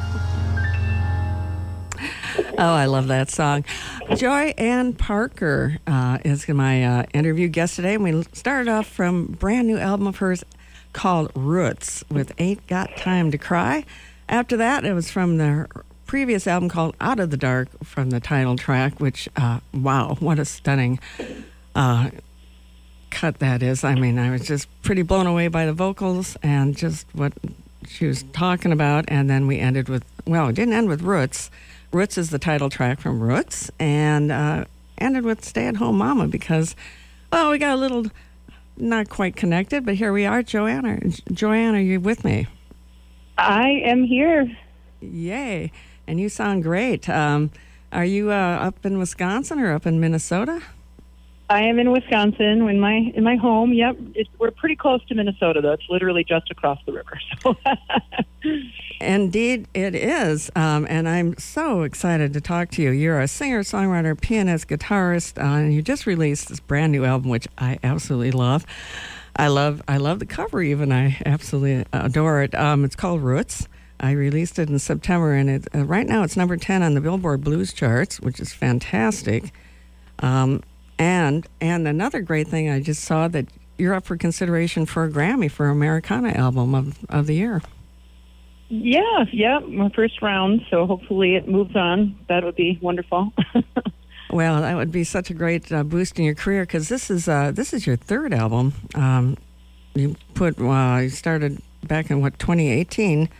Oh, I love that song. Joyann Parker uh, is my uh, interview guest today. And we started off from brand new album of hers called Roots with Ain't Got Time to Cry. After that, it was from the previous album called Out of the Dark from the title track, which, uh, wow, what a stunning uh, cut that is. I mean, I was just pretty blown away by the vocals and just what she was talking about. And then we ended with, well, it didn't end with Roots. Roots is the title track from Roots, and uh, ended with Stay at Home Mama because, well, we got a little not quite connected, but here we are. Joanna, Joanna, are you with me? I am here. Yay. And you sound great. Um, are you uh, up in Wisconsin or up in Minnesota? I am in Wisconsin, in my in my home. Yep, we're pretty close to Minnesota, though. It's literally just across the river. So. Indeed, it is, um, and I'm so excited to talk to you. You're a singer, songwriter, pianist, guitarist, uh, and you just released this brand new album, which I absolutely love. I love I love the cover even. I absolutely adore it. Um, it's called Roots. I released it in September, and it, uh, right now it's number ten on the Billboard Blues charts, which is fantastic. Um, and and another great thing I just saw that you're up for consideration for a Grammy for Americana album of, of the year. Yeah, yeah, my first round. So hopefully it moves on. That would be wonderful. well, that would be such a great uh, boost in your career because this is uh, this is your third album. Um, you put uh, you started back in what 2018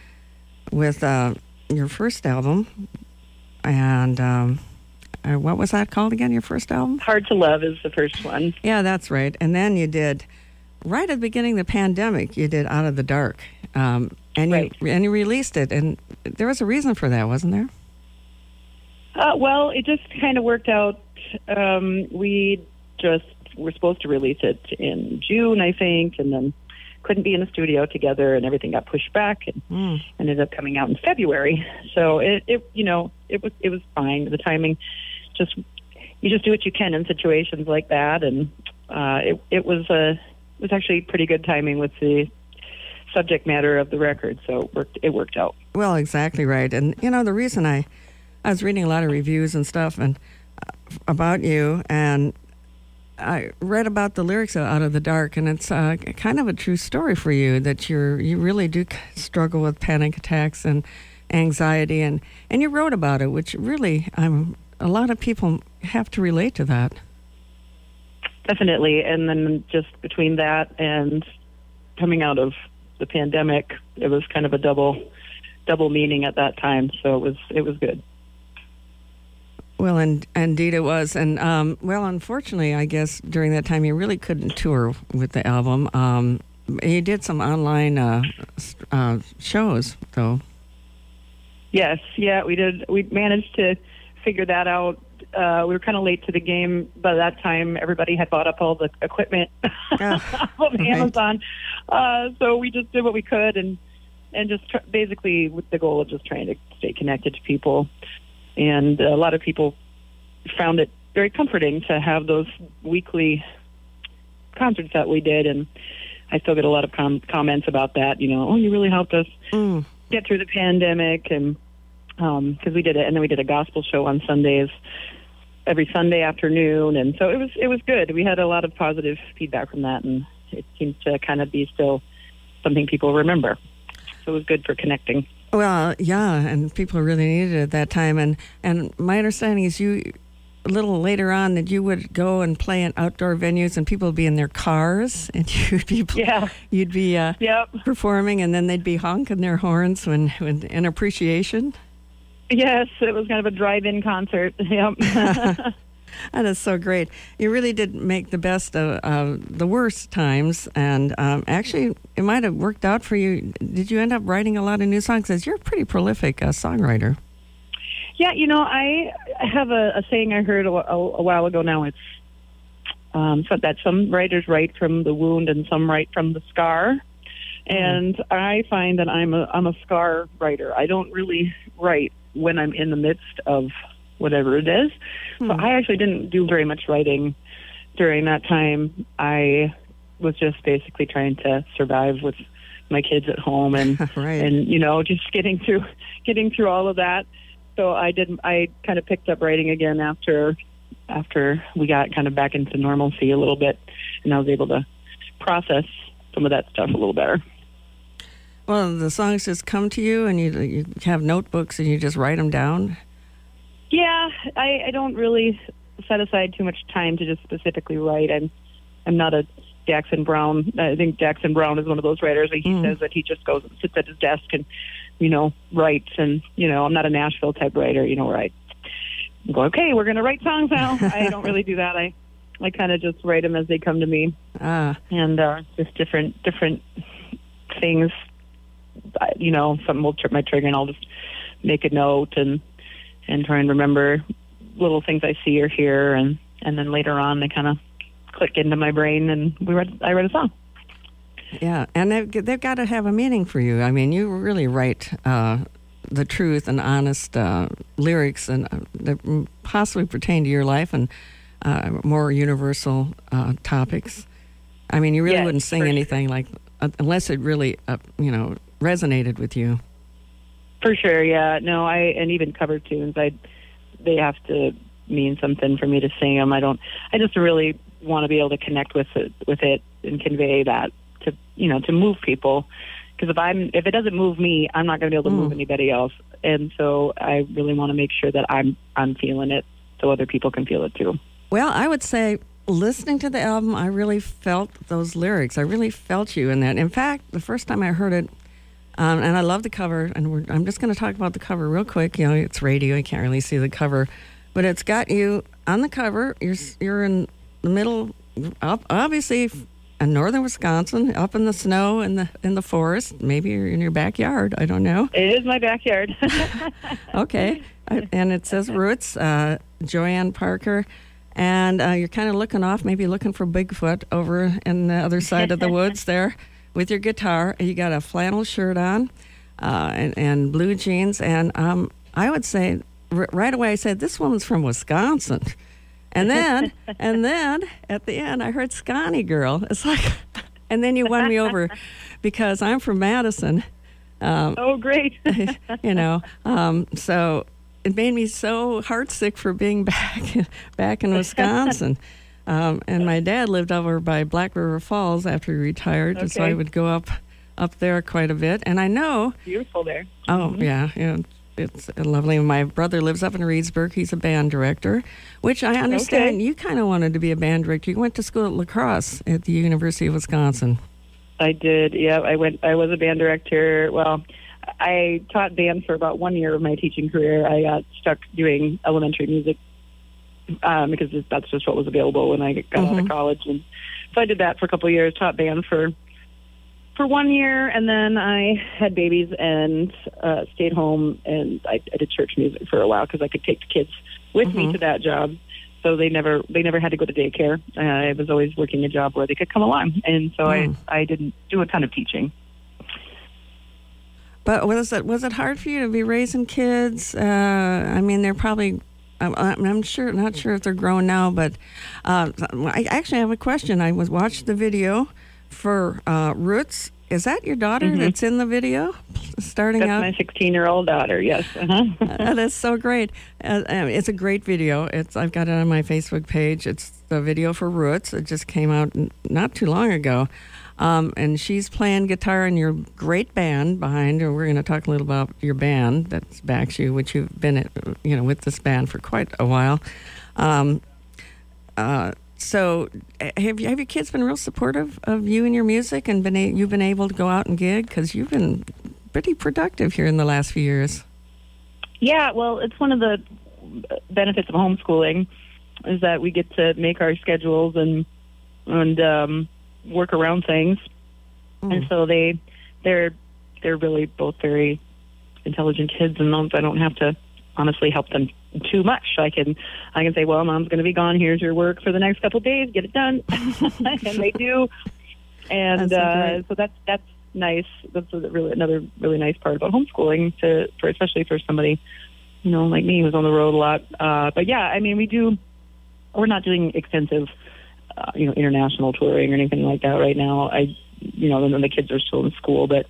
with uh, your first album, and um, uh, what was that called again? Your first album? Hard to Love is the first one. Yeah, that's right. And then you did right at the beginning of the pandemic. You did Out of the Dark, um, and right. you and you released it. And there was a reason for that, wasn't there? Uh, well, it just kind of worked out. Um, we just were supposed to release it in June, I think, and then couldn't be in the studio together, and everything got pushed back, and mm. ended up coming out in February. So it, it, you know, it was it was fine. The timing just you just do what you can in situations like that, and uh, it it was a it was actually pretty good timing with the subject matter of the record, so it worked it worked out. Well, exactly right, and you know the reason I I was reading a lot of reviews and stuff and uh, about you and. I read about the lyrics of Out of the Dark, and it's uh, kind of a true story for you that you're you really do struggle with panic attacks and anxiety, and and you wrote about it, which really I'm a lot of people have to relate to that. Definitely, and then just between that and coming out of the pandemic, it was kind of a double double meaning at that time. So it was it was good. Well, and indeed it was, and um, well, unfortunately, I guess during that time you really couldn't tour with the album. Um, you did some online uh, uh, shows, though. Yes, yeah, we did. We managed to figure that out. Uh, we were kind of late to the game. By that time, everybody had bought up all the equipment oh, on right. Amazon. Uh, so we just did what we could, and and just tr- basically with the goal of just trying to stay connected to people. And a lot of people found it very comforting to have those weekly concerts that we did, and I still get a lot of com- comments about that. You know, oh, you really helped us mm. get through the pandemic, and because um, we did it, and then we did a gospel show on Sundays every Sunday afternoon, and so it was it was good. We had a lot of positive feedback from that, and it seems to kind of be still something people remember. So it was good for connecting. Well, yeah, and people really needed it at that time, and and my understanding is you a little later on that you would go and play in outdoor venues and people would be in their cars and you'd be yeah. you'd be uh, yep. performing and then they'd be honking their horns when, when in appreciation Yes, it was kind of a drive-in concert. Yep. that is so great. You really did make the best of uh, the worst times, and um, actually, it might have worked out for you. Did you end up writing a lot of new songs? As you're a pretty prolific uh, songwriter. Yeah, you know, I have a, a saying I heard a, a, a, while ago. Now it's um, so that some writers write from the wound and some write from the scar. Mm-hmm. And I find that I'm a I'm a scar writer. I don't really write when I'm in the midst of whatever it is. Hmm. So I actually didn't do very much writing during that time. I was just basically trying to survive with my kids at home and right. and you know just getting through getting through all of that. So I did I kind of picked up writing again after after we got kind of back into normalcy a little bit, and I was able to process some of that stuff a little better. Well, the songs just come to you, and you you have notebooks and you just write them down. Yeah, I, I don't really set aside too much time to just specifically write. I'm I'm not a Jackson Browne. I think Jackson Browne is one of those writers. Where he mm. says that he just goes and sits at his desk and you know writes. And you know, I'm not a Nashville type writer. You know, where I go, okay, we're going to write songs now. I don't really do that. I I kind of just write them as they come to me, ah. and uh, just different different things. You know, something will trip my trigger, and I'll just make a note and and try and remember little things I see or hear, and and then later on they kind of click into my brain, and we read I read a song. Yeah, and they've, they've got to have a meaning for you. I mean, you really write uh, the truth and honest uh, lyrics, and uh, that possibly pertain to your life and uh, more universal uh, topics. I mean, you really yes, wouldn't sing anything sure. like uh, unless it really, you know, resonated with you. For sure, yeah. No, I and even cover tunes, I they have to mean something for me to sing them. I don't. I just really want to be able to connect with it, with it and convey that to you know to move people. Because if I'm if it doesn't move me, I'm not going to be able to mm. move anybody else. And so I really want to make sure that I'm I'm feeling it, so other people can feel it too. Well, I would say listening to the album, I really felt those lyrics. I really felt you in that. In fact, the first time I heard it, um, and I love the cover, and I'm just going to talk about the cover real quick. You know, it's radio, you can't really see the cover, but it's got you on the cover. You're you're in the middle, up obviously in northern Wisconsin, up in the snow in the in the forest. Maybe you're in your backyard. I don't know. It is my backyard. okay, and it says Roots, uh, Joyann Parker. And uh, you're kind of looking off, maybe looking for Bigfoot over in the other side of the woods there with your guitar. You got a flannel shirt on uh, and, and, blue jeans. And um, I would say r- right away, I said, This woman's from Wisconsin. And then, and then at the end, I heard Sconnie Girl. It's like, and then you won me over because I'm from Madison. Um, oh, great. you know, um, so it made me so heartsick for being back back in Wisconsin. Um, and my dad lived over by Black River Falls after he retired, okay. so I would go up up there quite a bit. And I know beautiful there. Oh mm-hmm. yeah, yeah, it's lovely. My brother lives up in Reedsburg. He's a band director, which I understand okay. you kind of wanted to be a band director. You went to school at La Crosse at the University of Wisconsin. I did. Yeah, I went. I was a band director. Well, I taught band for about one year of my teaching career. I got stuck doing elementary music um, because that's just what was available when I got mm-hmm. out of mm-hmm. college. And so I did that for a couple of years, taught band for for one year, and then I had babies and uh, stayed home, and I, I did church music for a while because I could take the kids with mm-hmm. me to that job. So they never they never had to go to daycare. Uh, I was always working a job where they could come along, and so mm. I I didn't do a ton of teaching. But was it was it hard for you to be raising kids? Uh, I mean, they're probably I'm, I'm sure not sure if they're grown now, but uh, I actually have a question. I was watched the video for uh, Roots. Is that your daughter mm-hmm. that's in the video? Starting that's out, my 16 year old daughter. Yes, uh-huh. that is so great. Uh, it's a great video. It's I've got it on my Facebook page. It's the video for Roots. It just came out not too long ago. Um, and she's playing guitar in your great band behind her. We're going to talk a little about your band that backs you, which you've been, at, you know, with this band for quite a while. Um, uh, so, have you, have your kids been real supportive of you and your music, and been a, you've been able to go out and gig because you've been pretty productive here in the last few years. Yeah, well, it's one of the benefits of homeschooling is that we get to make our schedules and and um, work around things, mm. and so they they're they're really both very intelligent kids, and mom I don't have to honestly help them too much. I can I can say, well, mom's going to be gone. Here's your work for the next couple of days. Get it done, and they do. And uh, so that's that's nice. That's really another really nice part about homeschooling to for especially for somebody you know like me who's on the road a lot. Uh, but yeah, I mean we do. We're not doing extensive uh, you know international touring or anything like that right now. I you know, when the kids are still in school. But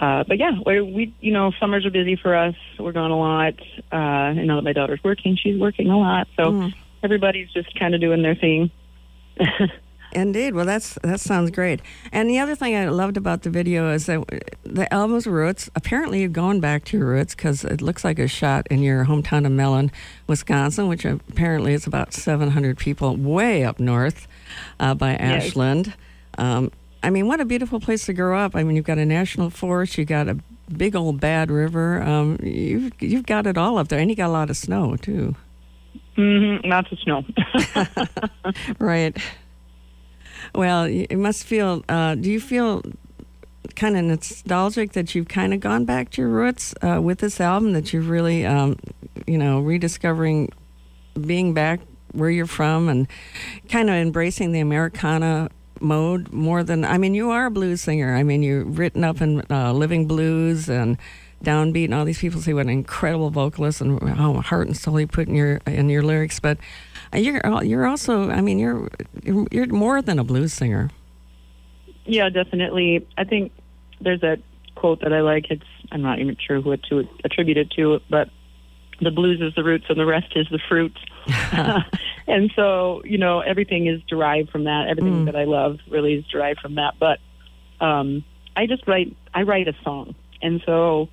uh, but yeah, we, we you know summers are busy for us. We're gone a lot. Uh, I know that my daughter's working; she's working a lot, so mm. everybody's just kind of doing their thing. Indeed. Well, that's that sounds great. And the other thing I loved about the video is that the album's roots. Apparently, you're going back to your roots because it looks like a shot in your hometown of Mellen, Wisconsin, which apparently is about 700 people, way up north uh, by Ashland. Yes. Um, I mean, what a beautiful place to grow up. I mean, you've got a national forest, you've got a big old bad river. Um, you've you've got it all up there, and you got a lot of snow too. Mm-hmm. Lots of snow. right. Well, it must feel. Uh, do you feel kind of nostalgic that you've kind of gone back to your roots uh, with this album? That you're really, um, you know, rediscovering being back where you're from and kind of embracing the Americana mode more than. I mean, you are a blues singer. I mean, you're written up in uh, Living Blues and downbeat and all these people say what an incredible vocalist and how heart and soul you put in your in your lyrics but you're you're also, I mean, you're you're more than a blues singer. Yeah, definitely. I think there's a quote that I like. It's I'm not even sure who to attribute it to, but the blues is the roots and the rest is the fruit. and so, you know, everything is derived from that. Everything mm. that I love really is derived from that. But um, I just write. I write a song, and so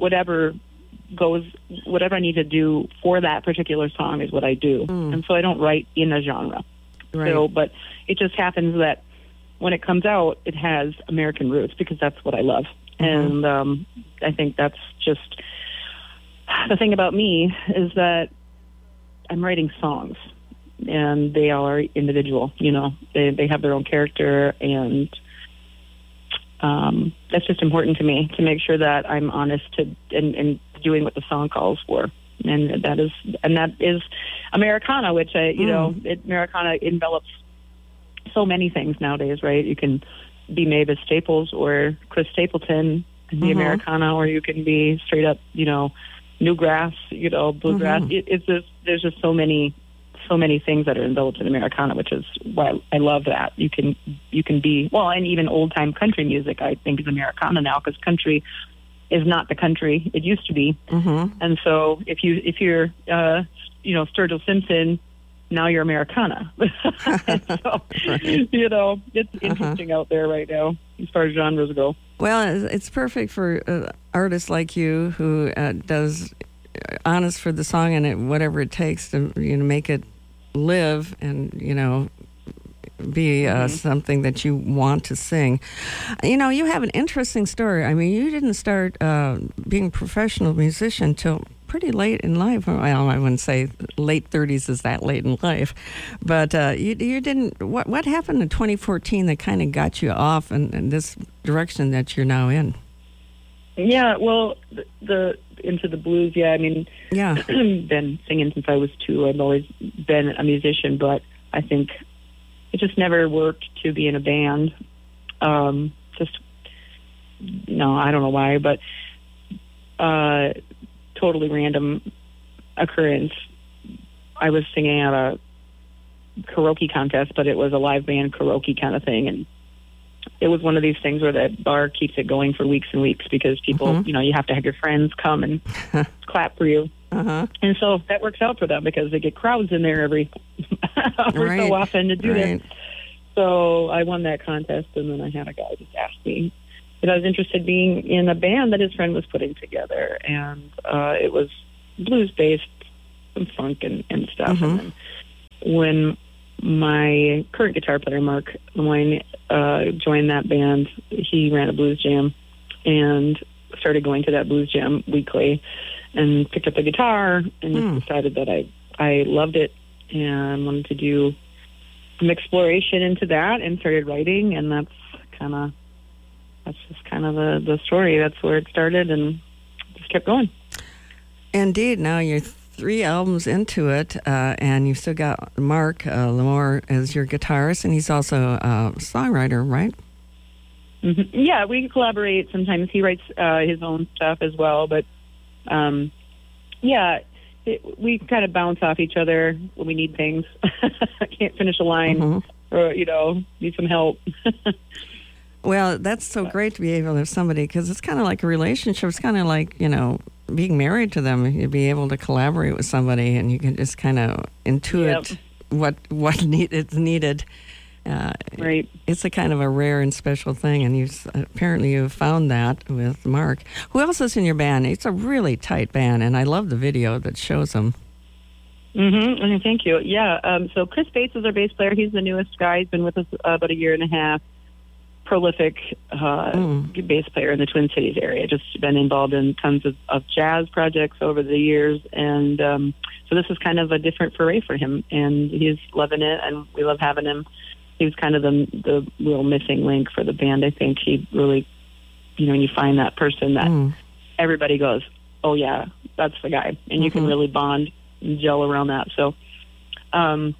whatever goes whatever I need to do for that particular song is what I do, mm. and so I don't write in a genre. Right. So, but it just happens that when it comes out, it has American roots because that's what I love, mm-hmm. and um, I think that's just the thing about me is that I'm writing songs, and they all are individual. You know, they they have their own character and um, that's just important to me to make sure that I'm honest to and, and doing what the song calls for. And that is, and that is Americana, which I, you mm. know, it, Americana envelops so many things nowadays, right? You can be Mavis Staples or Chris Stapleton and be mm-hmm. Americana, or you can be straight up, you know, newgrass, you know, bluegrass. Mm-hmm. It, it's just there's just so many so many things that are enveloped in Americana, which is why I love that. You can you can be well, and even old time country music I think is Americana now because country is not the country it used to be. Mm-hmm. And so if you if you're uh, you know Sturgill Simpson, now you're Americana. so right. you know it's uh-huh. interesting uh-huh. out there right now as far as genres go. Well, it's perfect for uh, artists like you who uh, does honest for the song and it, whatever it takes to you know make it live and you know be uh, mm-hmm. something that you want to sing. You know, you have an interesting story. I mean, you didn't start uh, being a professional musician till pretty late in life. Well, I wouldn't say late 30s is that late in life, but uh, you, you didn't. What what happened in 2014 that kind of got you off in, in this direction that you're now in? Yeah, well, the, the into the blues. Yeah, I mean, yeah, been singing since I was two. I've always been a musician, but I think it just never worked to be in a band. Um, just no, I don't know why, but uh, totally random occurrence. I was singing at a karaoke contest, but it was a live band karaoke kind of thing, and it was one of these things where the bar keeps it going for weeks and weeks because people, mm-hmm. you know, you have to have your friends come and clap for you. Uh-huh. And so that works out for them because they get crowds in there every every right. so often to do right. this. So I won that contest, and then I had a guy just ask me if I was interested in being in a band that his friend was putting together, and uh, it was blues based, some funk and, and stuff. Mm-hmm. And then when my current guitar player, Mark Lamoine, uh, joined that band. He ran a blues jam and started going to that blues jam weekly and picked up a guitar and mm. decided that I, I loved it and wanted to do some exploration into that and started writing and that's kind of that's just kind of the the story that's where it started and just kept going indeed now you're three albums into it, uh, and you've still got Mark uh, Lamore as your guitarist, and he's also a songwriter, right? Mm-hmm. Yeah, we collaborate. Sometimes he writes uh, his own stuff as well, but um, yeah, it, we kind of bounce off each other when we need things. I can't finish a line, mm-hmm. or you know, need some help. Well, that's so great to be able to have somebody because it's kind of like a relationship. It's kind of like you know being married to them. You'd be able to collaborate with somebody, and you can just kind of intuit yep. what what need, is needed. Uh, right. It's a kind of a rare and special thing, and you apparently you've found that with Mark. Who else is in your band? It's a really tight band, and I love the video that shows them. Mm-hmm. Thank you. Yeah. Um, so Chris Bates is our bass player. He's the newest guy. He's been with us uh, about a year and a half prolific uh, mm. bass player in the Twin Cities area. Just been involved in tons of, of jazz projects over the years, and um, so this is kind of a different foray for him, and he's loving it, and we love having him. He was kind of the the real missing link for the band. I think he really, you know, when you find that person that mm. everybody goes, "Oh yeah, that's the guy," and mm-hmm. you can mm-hmm. really bond and gel around that. So. Um,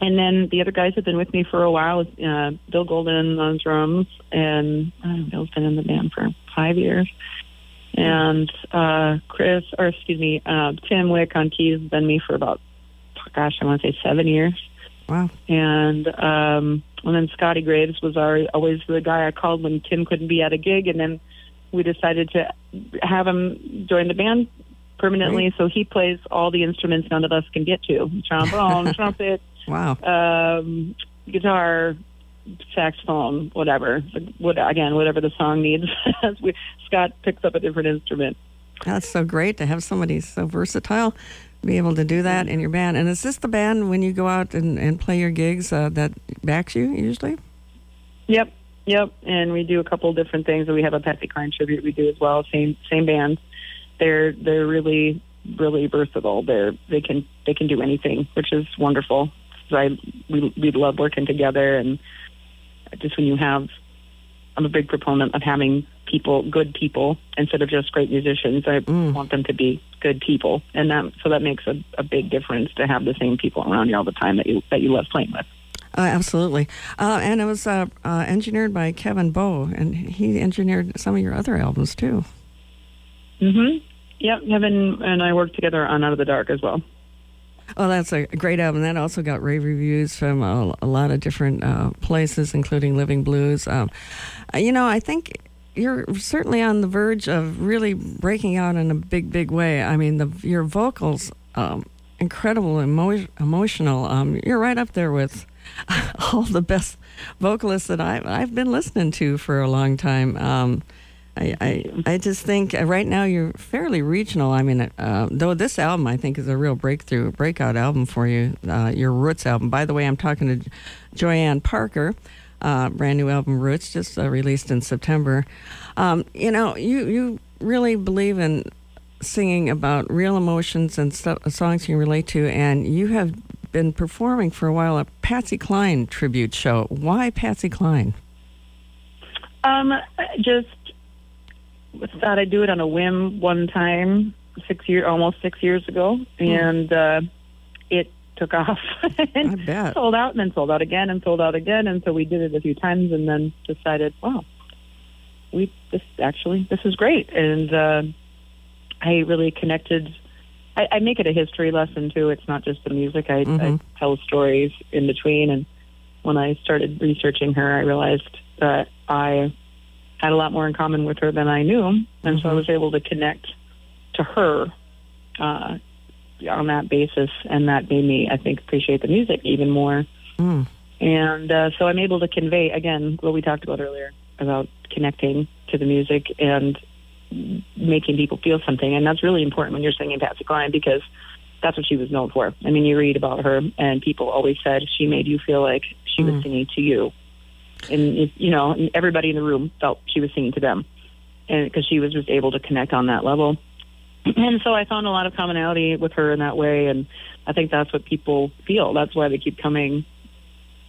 and then the other guys have been with me for a while. Uh, Bill Golden on drums, and uh, Bill's been in the band for five years. And uh, Chris, or excuse me, uh, Tim Wick on keys has been me for about, gosh, I want to say seven years. Wow. And um, and then Scotty Graves was our always the guy I called when Tim couldn't be at a gig, and then we decided to have him join the band permanently. Right. So he plays all the instruments none of us can get to: trombone, trumpet, Wow. Um, guitar, saxophone, whatever. What again, whatever the song needs. Scott picks up a different instrument. That's so great to have somebody so versatile be able to do that in your band. And is this the band when you go out and, and play your gigs uh, that backs you usually? Yep, yep. And we do a couple different things. We have a Patsy Cline tribute we do as well. Same same band. They're they're really really versatile. They're they can they can do anything, which is wonderful. I we we love working together, and just when you have, I'm a big proponent of having people, good people, instead of just great musicians. I mm. want them to be good people, and that so that makes a, a big difference to have the same people around you all the time that you that you love playing with. Uh, absolutely. Uh, and it was uh, uh engineered by Kevin Bowe, and he engineered some of your other albums too. Mm-hmm. Yep, Kevin and I worked together on Out of the Dark as well. Oh, that's a great album. That also got rave reviews from a, a lot of different uh, places, including Living Blues. Um, uh, you know, I think you're certainly on the verge of really breaking out in a big, big way. I mean, the, your vocals, um, incredible, emo- emotional. Um, you're right up there with all the best vocalists that I, I've been listening to for a long time. Um, I, I, I just think uh, right now you're fairly regional. I mean, uh, though this album I think is a real breakthrough, breakout album for you, uh, your Roots album. By the way, I'm talking to Joyann Parker, uh, brand new album Roots, just uh, released in September. Um, you know, you you really believe in singing about real emotions and st- songs you can relate to, and you have been performing for a while a Patsy Cline tribute show. Why Patsy Cline? Um, just thought I'd do it on a whim one time six year almost six years ago, hmm. and uh, it took off and I bet. sold out, and then sold out again, and sold out again, and so we did it a few times, and then decided, wow, we this actually this is great, and uh, I really connected. I, I make it a history lesson too. It's not just the music. I, mm-hmm. I tell stories in between, and when I started researching her, I realized that I had a lot more in common with her than I knew, and mm-hmm. so I mm-hmm. was able to connect to her uh, on that basis, and that made me, I think, appreciate the music even more. Mm. And uh, so I'm able to convey again what we talked about earlier about connecting to the music and making people feel something, and that's really important when you're singing Patsy Cline because that's what she was known for. I mean, you read about her, and people always said she made you feel like she mm. was singing to you and you know everybody in the room felt she was singing to them, and because she was just able to connect on that level. And so I found a lot of commonality with her in that way, and I think that's what people feel. That's why they keep coming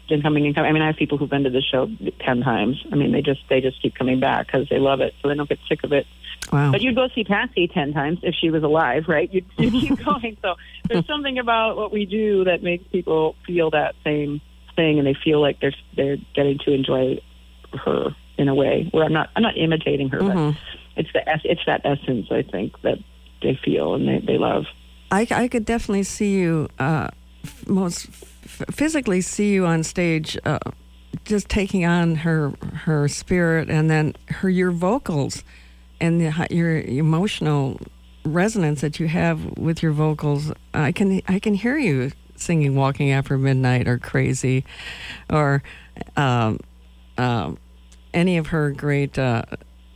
and coming and coming. I mean, I have people who've been to the show ten times. I mean, they just they just keep coming back because they love it, so they don't get sick of it. Wow. But you'd go see Patsy ten times if she was alive, right? You'd, you'd keep going. So there's something about what we do that makes people feel that same thing and they feel like they're they're getting to enjoy her in a way where I'm not I'm not imitating her, mm-hmm. but it's the it's that essence I think that they feel and they, they love. I, I could definitely see you uh, most f- physically see you on stage. Uh, just taking on her her spirit, and then her your vocals, and the, your emotional resonance that you have with your vocals. I can I can hear you singing "Walking After Midnight" or "Crazy," or um, um, any of her great uh,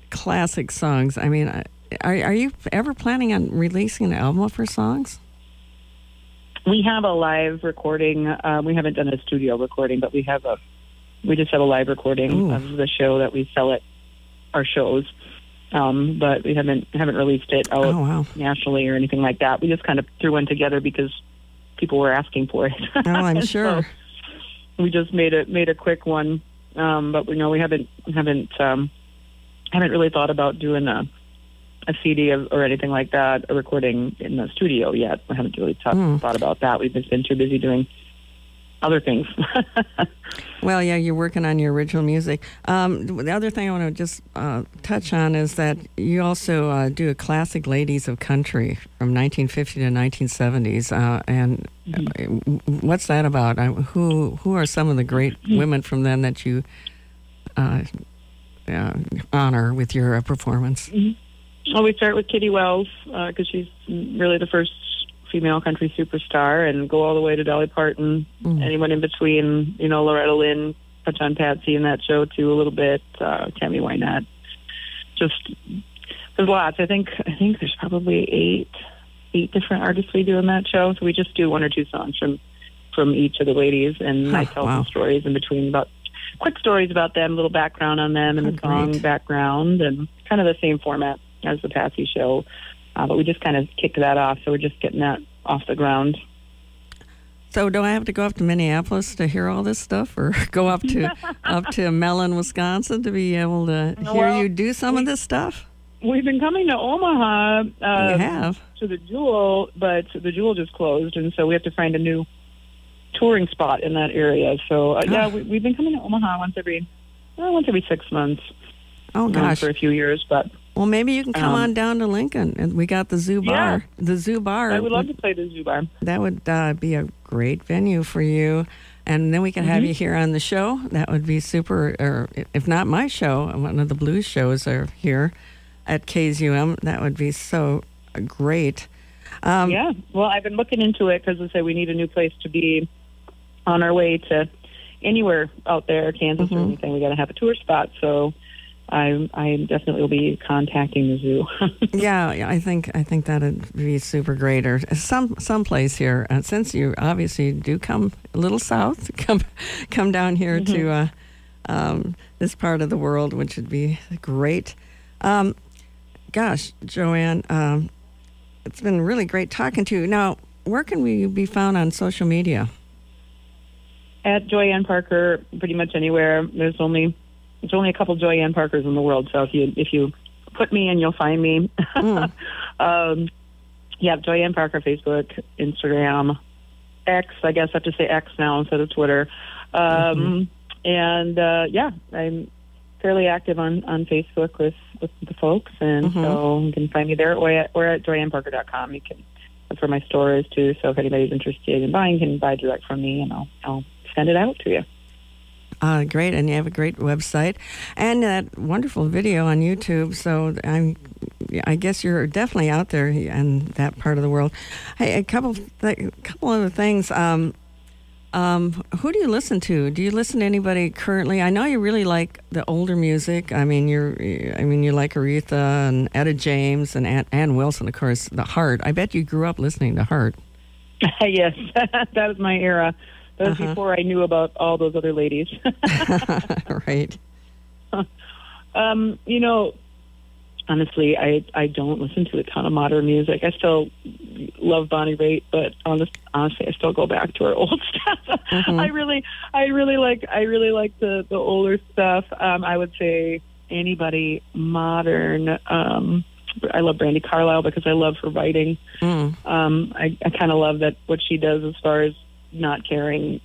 classic songs. I mean, are are you ever planning on releasing an album of her songs? We have a live recording. Uh, we haven't done a studio recording, but we have a we just have a live recording Ooh. of the show that we sell at our shows. Um, but we haven't haven't released it out oh, wow. nationally or anything like that. We just kind of threw one together because people were asking for it. Oh, I'm sure. so we just made it made a quick one, um, but we know we haven't haven't um, haven't really thought about doing a a CD of, or anything like that, a recording in the studio yet. We haven't really t- mm. thought about that. We've just been too busy doing other things. well, yeah, you're working on your original music. Um, the other thing I want to just uh, touch on is that you also uh, do a classic ladies of country from 1950 to 1970s. Uh, and mm-hmm. what's that about? who who are some of the great mm-hmm. women from then that you uh, honor with your uh, performance? Mm-hmm. Well, we start with Kitty Wells because uh, she's really the first female country superstar and go all the way to Dolly Parton, mm. anyone in between, you know, Loretta Lynn, touch on Patsy in that show too a little bit, uh, Tammy Wynette. Just there's lots. I think I think there's probably eight eight different artists we do in that show. So we just do one or two songs from from each of the ladies and huh, I tell wow. some stories in between about quick stories about them, little background on them and oh, the song great. background and kind of the same format as the Patsy show. Uh, but we just kind of kicked that off, so we're just getting that off the ground. So do I have to go up to Minneapolis to hear all this stuff, or go up to up to Mellen, Wisconsin, to be able to hear well, you do some we, of this stuff? We've been coming to Omaha. Uh, you have to the Jewel, but the Jewel just closed, and so we have to find a new touring spot in that area. So uh, yeah, oh. we, have been coming to Omaha once every well, once every six months. Oh gosh, for a few years, but well, maybe you can come um, on down to Lincoln, and we got the Zoo Bar. Yeah, the Zoo Bar. I would love to play the Zoo Bar. That would uh, be a great venue for you, and then we can mm-hmm. have you here on the show. That would be super. Or if not my show, one of the blues shows are here at KZUM. That would be so great. Um, yeah. Well, I've been looking into it because I say we need a new place to be on our way to anywhere out there, Kansas mm-hmm. or anything. We got to have a tour spot. So I I definitely will be contacting the zoo. yeah, I think I think that'd be super great, or some some place here. Uh, since you obviously do come a little south, come come down here mm-hmm. to uh, um, this part of the world, which would be great. Um, gosh, Joanne, um, it's been really great talking to you. Now, where can we be found on social media? At Joyann Parker, pretty much anywhere. There's only there's only a couple Joyann Parkers in the world, so if you if you put me in, you'll find me. Mm. um, yeah, Joyann Parker, Facebook, Instagram, X. I guess I have to say X now instead of Twitter. Um, mm-hmm. And uh, yeah, I'm fairly active on, on Facebook with, with the folks, and mm-hmm. so you can find me there or at, or at joyannparker.com. You can look for my store is too. So if anybody's interested in buying, can buy direct from me, and I'll I'll send it out to you. Uh, great, and you have a great website and that wonderful video on YouTube. So I'm, I guess you're definitely out there in that part of the world. Hey, a couple, th- couple other things. Um, um, who do you listen to? Do you listen to anybody currently? I know you really like the older music. I mean, you're, I mean, you like Aretha and Etta James and Ann, Ann Wilson, of course. The Heart. I bet you grew up listening to Heart. yes, that was my era. That was uh-huh. before I knew about all those other ladies. right. Um, you know, honestly, I I don't listen to a ton of modern music. I still love Bonnie Raitt, but honest, honestly, I still go back to her old stuff. Mm-hmm. I really, I really like, I really like the the older stuff. Um, I would say anybody modern. Um, I love Brandi Carlile because I love her writing. Mm. Um, I, I kind of love that what she does as far as not caring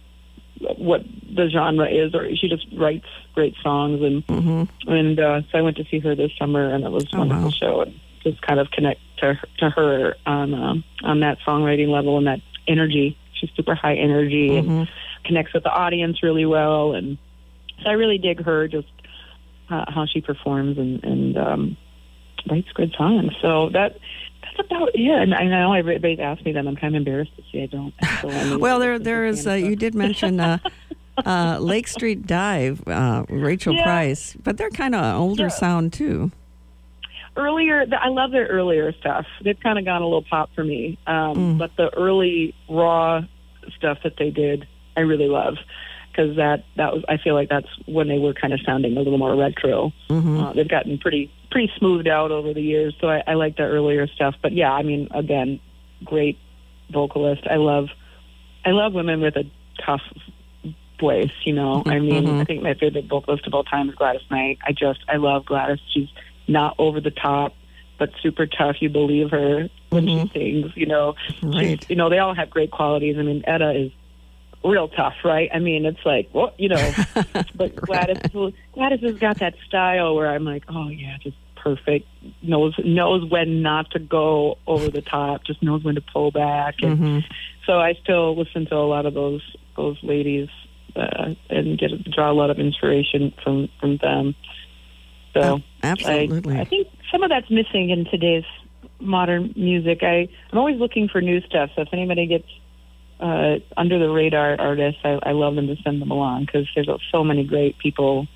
what the genre is, or she just writes great songs. And mm-hmm. and uh, so I went to see her this summer, and it was a oh, wonderful wow. show. And just kind of connect to to her on uh, on that songwriting level and that energy. She's super high energy mm-hmm. and connects with the audience really well. And so I really dig her just uh, how she performs and and um, writes good songs. So that that's about it. And I know everybody's asked me that. I'm kind of embarrassed to say I don't. So well, there there is. Uh, you did mention. Uh, uh, Lake Street Dive, uh, Rachel yeah. Price, but they're kind of older yeah. sound too. Earlier, I love their earlier stuff. They've kind of gone a little pop for me, um, mm. but the early raw stuff that they did, I really love because that that was I feel like that's when they were kind of sounding a little more retro. Mm-hmm. Uh, they've gotten pretty pretty smoothed out over the years, so I, I like the earlier stuff. But yeah, I mean, again, great vocalist. I love I love women with a tough voice. You know, I mean, mm-hmm. I think my favorite vocalist of all time is Gladys Knight. I just I love Gladys. She's not over the top, but super tough. You believe her when mm-hmm. she sings. You know, right. She's, you know, they all have great qualities. I mean, Etta is real tough, right? I mean, it's like, well, you know, but Gladys, Gladys has got that style where I'm like, oh yeah, just perfect. knows knows when not to go over the top. Just knows when to pull back. And mm-hmm. so I still listen to a lot of those those ladies uh, and get draw a lot of inspiration from from them. So oh, absolutely, I, I think some of that's missing in today's modern music. I I'm always looking for new stuff. So if anybody gets uh, under the radar artists, I, I love them to send them along because there's so many great people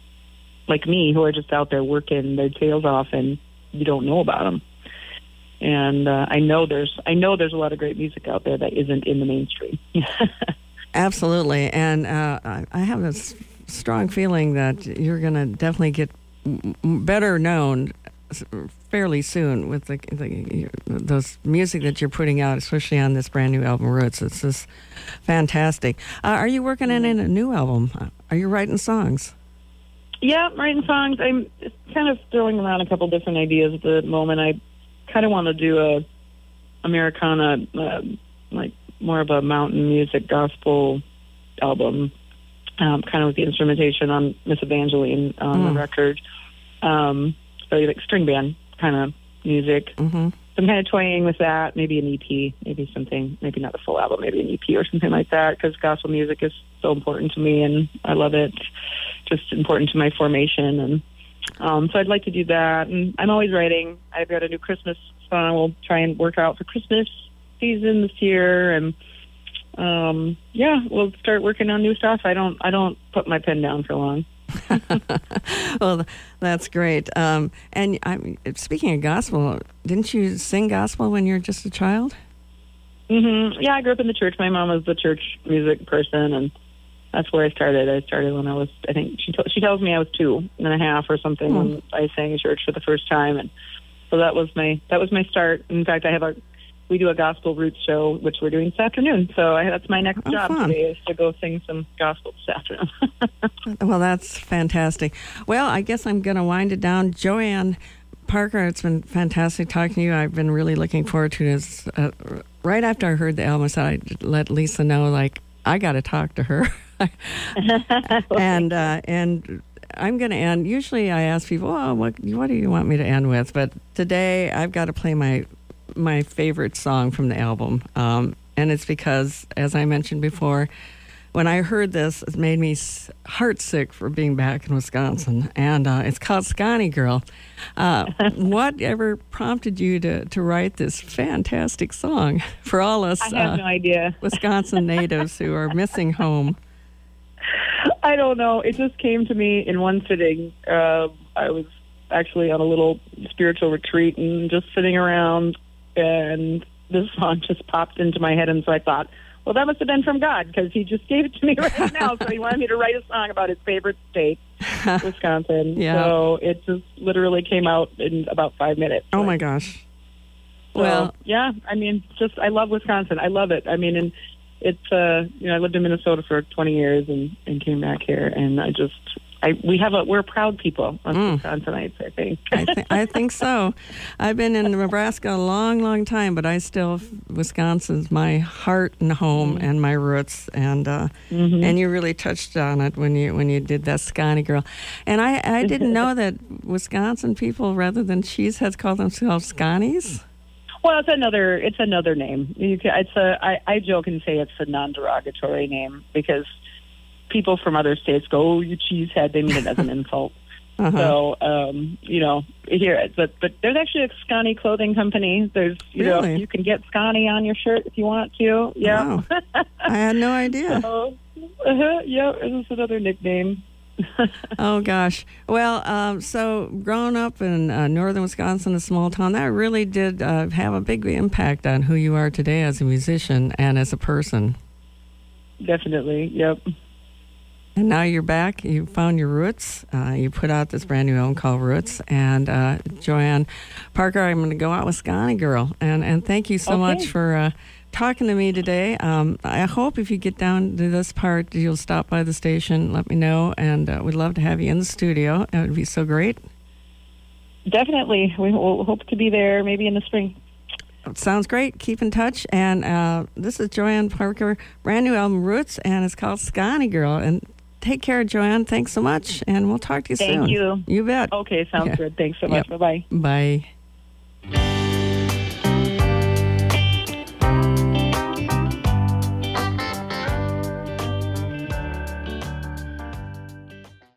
like me who are just out there working their tails off, and you don't know about them. And uh, I know there's I know there's a lot of great music out there that isn't in the mainstream. Absolutely, and uh, I have a strong feeling that you're going to definitely get better known fairly soon with the, the, those music that you're putting out, especially on this brand new album Roots. It's just fantastic. Uh, are you working on a new album? Are you writing songs? Yeah, I'm writing songs. I'm kind of throwing around a couple different ideas at the moment. I kind of want to do a Americana, uh, like more of a mountain music gospel album, um, kind of with the instrumentation on Miss Evangeline on mm. the record. Um, so like string band kind of music. Mm-hmm. I'm kind of toying with that. Maybe an EP, maybe something, maybe not a full album, maybe an EP or something like that. Because gospel music is so important to me, and I love it. Just important to my formation, and um, so I'd like to do that. And I'm always writing. I've got a new Christmas song. We'll try and work out for Christmas season this year, and um, yeah, we'll start working on new stuff. I don't, I don't put my pen down for long. well, that's great. Um, and I'm, speaking of gospel, didn't you sing gospel when you were just a child? Mm-hmm. Yeah, I grew up in the church. My mom was the church music person, and that's where I started. I started when I was, I think she t- she tells me I was two and a half or something mm. when I sang in church for the first time, and so that was my that was my start. In fact, I have a we do a gospel roots show, which we're doing this afternoon. So I, that's my next oh, job fun. today is to go sing some gospel this afternoon. well, that's fantastic. Well, I guess I'm going to wind it down. Joanne Parker, it's been fantastic talking to you. I've been really looking forward to this. Uh, right after I heard the album, I said I'd let Lisa know, like, I got to talk to her. and uh, and I'm going to end. Usually, I ask people, "Oh, what what do you want me to end with?" But today, I've got to play my my favorite song from the album. Um, and it's because, as I mentioned before, when I heard this, it made me heartsick for being back in Wisconsin. And uh, it's called Sconnie Girl. Uh, what ever prompted you to, to write this fantastic song for all us I have uh, no idea. Wisconsin natives who are missing home? I don't know. It just came to me in one sitting. Uh, I was actually on a little spiritual retreat and just sitting around and this song just popped into my head, and so I thought, well, that must have been from God because He just gave it to me right now. so He wanted me to write a song about His favorite state, Wisconsin. yeah. So it just literally came out in about five minutes. Oh my gosh. So, well, yeah. I mean, just I love Wisconsin. I love it. I mean, and it's uh, you know, I lived in Minnesota for 20 years and and came back here, and I just I, we have a we're proud people on mm. Wisconsinites. I think. I, th- I think so. I've been in Nebraska a long, long time, but I still Wisconsin's my heart and home mm and my roots. And uh, mm-hmm. and you really touched on it when you when you did that Sconnie girl. And I I didn't know that Wisconsin people, rather than cheeseheads, call themselves Sconnies. Well, it's another it's another name. You can, it's a I, I joke and say it's a non derogatory name because people from other states go, "Oh, you cheesehead," they mean it as an insult. Uh-huh. So, um, you know, here, but but there's actually a Sconnie clothing company. There's, you really? know, you can get Sconnie on your shirt if you want to. Yeah, wow. I had no idea. So, uh-huh, yeah, this is another nickname. oh gosh. Well, um, so growing up in uh, northern Wisconsin, a small town, that really did uh, have a big impact on who you are today as a musician and as a person. Definitely. Yep. And now you're back. You found your roots. Uh, you put out this brand new album called Roots. And uh, Joyann Parker, I'm going to go out with Sconnie Girl. And and thank you so okay. much for uh, talking to me today. Um, I hope if you get down to this part, you'll stop by the station. Let me know, and uh, we'd love to have you in the studio. It would be so great. Definitely, we will hope to be there maybe in the spring. Sounds great. Keep in touch. And uh, this is Joyann Parker, brand new album Roots, and it's called Sconnie Girl. And Take care, Joyann. Thanks so much, and we'll talk to you Thank soon. Thank you. You bet. Okay, sounds yeah. good. Thanks so much. Yep. Bye-bye. Bye.